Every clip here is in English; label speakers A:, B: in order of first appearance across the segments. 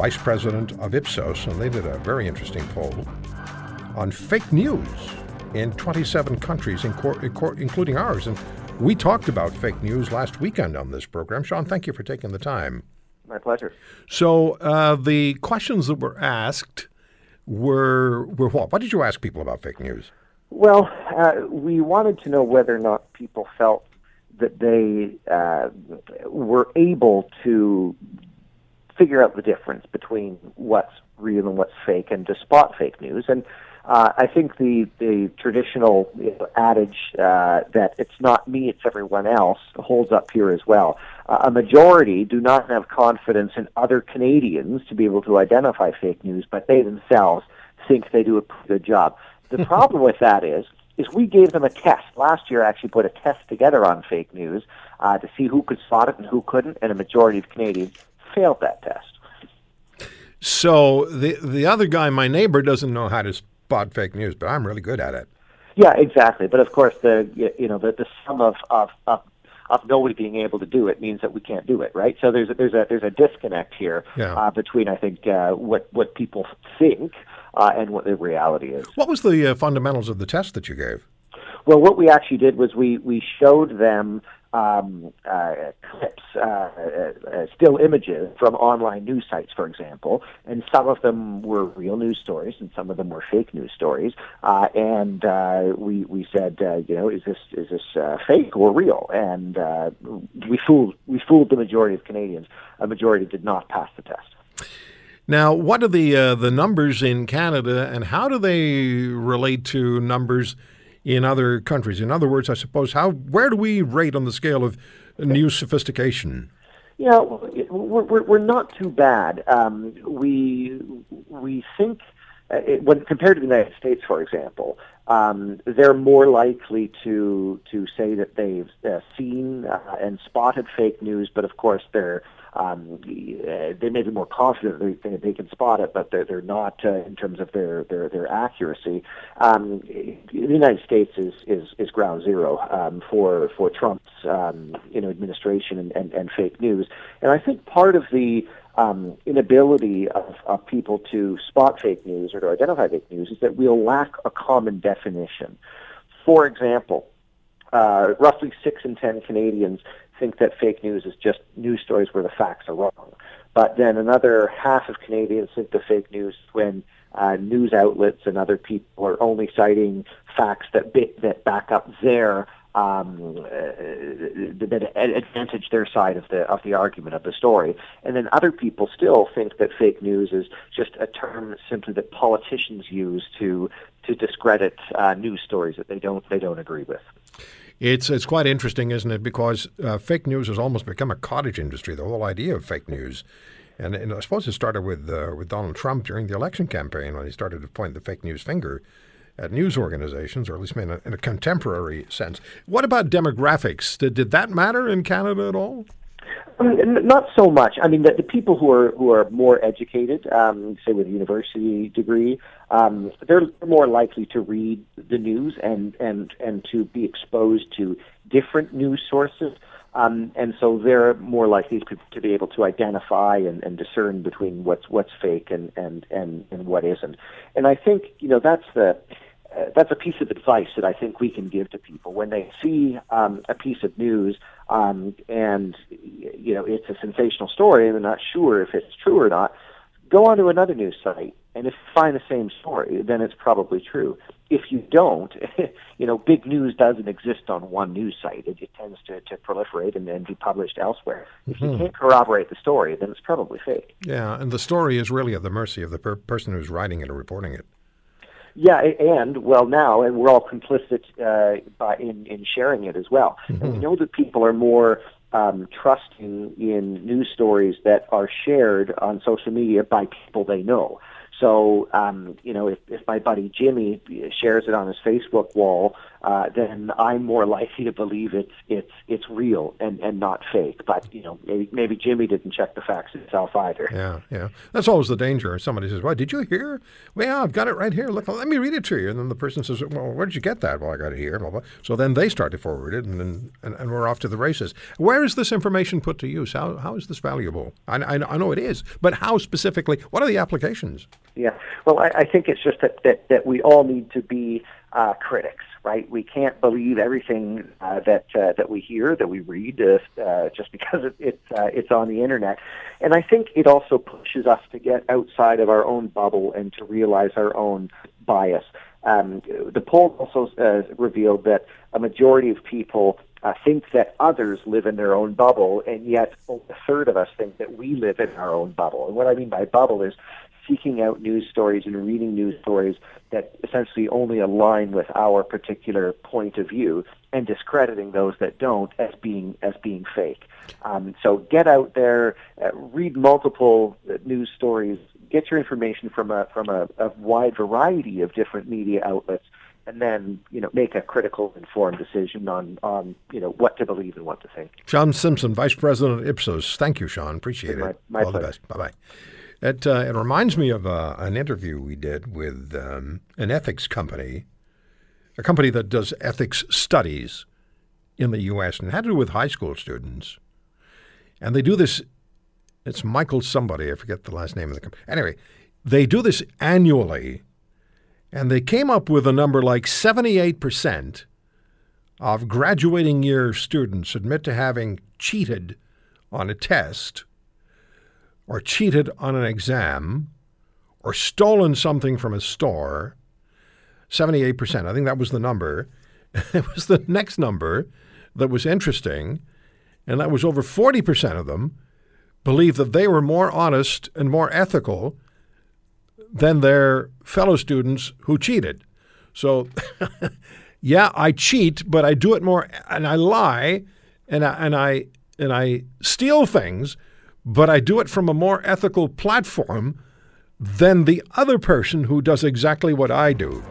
A: Vice President of Ipsos, and they did a very interesting poll on fake news in 27 countries, including ours. And we talked about fake news last weekend on this program. Sean, thank you for taking the time.
B: My pleasure.
A: So, uh, the questions that were asked were were what? What did you ask people about fake news?
B: Well, uh, we wanted to know whether or not people felt that they uh, were able to figure out the difference between what's real and what's fake and to spot fake news. And uh, I think the the traditional you know, adage uh, that it's not me, it's everyone else holds up here as well. Uh, a majority do not have confidence in other Canadians to be able to identify fake news, but they themselves think they do a good job. The problem with that is is we gave them a test last year. I Actually, put a test together on fake news uh, to see who could spot it and who couldn't, and a majority of Canadians failed that test.
A: So the the other guy, my neighbor, doesn't know how to spot fake news, but I'm really good at it.
B: Yeah, exactly. But of course, the you know the, the sum of, of of of nobody being able to do it means that we can't do it, right? So there's a, there's a there's a disconnect here yeah. uh, between I think uh, what what people think uh, and what the reality is.
A: What was the uh, fundamentals of the test that you gave?
B: Well, what we actually did was we we showed them um, uh, clips, uh, uh, uh, still images from online news sites, for example, and some of them were real news stories, and some of them were fake news stories. Uh, and uh, we we said, you know, is this is this fake or real? And we fooled we fooled the majority of Canadians. A majority did not pass the test.
A: Now, what are the the numbers in Canada, and how do they relate to numbers in other countries? In other words, I suppose, how where do we rate on the scale of new sophistication?
B: Yeah, we're, we're, not too bad. Um, we we think uh, it, when compared to the United States, for example, um, they're more likely to to say that they've uh, seen uh, and spotted fake news, but of course they're um, they may be more confident they, they can spot it, but they're, they're not uh, in terms of their their, their accuracy. Um, the United States is is, is ground zero um, for for Trump's um, you know administration and, and, and fake news, and I think part of the um, inability of, of people to spot fake news or to identify fake news is that we'll lack a common definition. For example, uh, roughly six in ten Canadians think that fake news is just news stories where the facts are wrong. But then another half of Canadians think the fake news when uh, news outlets and other people are only citing facts that bit, that back up their um, uh, that advantage their side of the of the argument of the story, and then other people still think that fake news is just a term simply that politicians use to to discredit uh, news stories that they don't they don't agree with.
A: It's it's quite interesting, isn't it? Because uh, fake news has almost become a cottage industry. The whole idea of fake news, and, and I suppose it started with uh, with Donald Trump during the election campaign when he started to point the fake news finger at news organizations, or at least in a, in a contemporary sense. What about demographics? Did did that matter in Canada at all?
B: Mean, not so much. I mean, the, the people who are who are more educated, um, say with a university degree, um, they're more likely to read the news and and and to be exposed to different news sources. Um, and so they're more likely to, to be able to identify and, and discern between what's what's fake and, and, and, and what isn't. And I think you know that's the that's a piece of advice that I think we can give to people when they see um, a piece of news um, and you know it's a sensational story and they're not sure if it's true or not. Go onto another news site, and if you find the same story, then it's probably true. If you don't, you know, big news doesn't exist on one news site. It, it tends to, to proliferate and then be published elsewhere. If mm-hmm. you can't corroborate the story, then it's probably fake.
A: Yeah, and the story is really at the mercy of the per- person who's writing it or reporting it.
B: Yeah, and well now, and we're all complicit uh, by, in in sharing it as well. Mm-hmm. And we know that people are more um, trusting in news stories that are shared on social media by people they know. So, um, you know, if, if my buddy Jimmy shares it on his Facebook wall, uh, then I'm more likely to believe it's it's it's real and, and not fake. But you know, maybe, maybe Jimmy didn't check the facts himself either.
A: Yeah, yeah. That's always the danger. Somebody says, "Well, did you hear? Well, yeah, I've got it right here. Look, let me read it to you." And then the person says, "Well, where did you get that?" Well, I got it here. Blah, blah. So then they start to forward it, and then and, and, we're off to the races. Where is this information put to use? How how is this valuable? I, I, I know it is, but how specifically? What are the applications?
B: Yeah. Well, I, I think it's just that, that, that we all need to be uh, critics, right? We can't believe everything uh, that uh, that we hear, that we read, uh, uh, just because it, it's uh, it's on the internet. And I think it also pushes us to get outside of our own bubble and to realize our own bias. Um, the poll also revealed that a majority of people think that others live in their own bubble, and yet a third of us think that we live in our own bubble. And what I mean by bubble is seeking out news stories and reading news stories that essentially only align with our particular point of view and discrediting those that don't as being as being fake. Um, so get out there, uh, read multiple uh, news stories, get your information from a from a, a wide variety of different media outlets and then you know make a critical, informed decision on on you know what to believe and what to think.
A: Sean Simpson, Vice President of Ipsos. Thank you, Sean. Appreciate
B: my,
A: it.
B: My
A: All
B: pleasure.
A: the best. Bye bye. It, uh, it reminds me of uh, an interview we did with um, an ethics company, a company that does ethics studies in the U.S. and had to do with high school students. And they do this, it's Michael somebody, I forget the last name of the company. Anyway, they do this annually, and they came up with a number like 78% of graduating year students admit to having cheated on a test or cheated on an exam or stolen something from a store, 78%. I think that was the number. it was the next number that was interesting, and that was over 40% of them believed that they were more honest and more ethical than their fellow students who cheated. So, yeah, I cheat, but I do it more, and I lie, and I, and I and I steal things but I do it from a more ethical platform than the other person who does exactly what I do.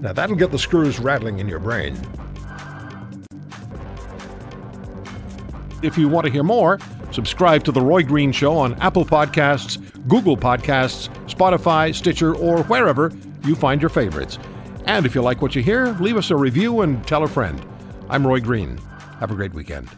A: Now, that'll get the screws rattling in your brain.
C: If you want to hear more, subscribe to The Roy Green Show on Apple Podcasts, Google Podcasts, Spotify, Stitcher, or wherever you find your favorites. And if you like what you hear, leave us a review and tell a friend. I'm Roy Green. Have a great weekend.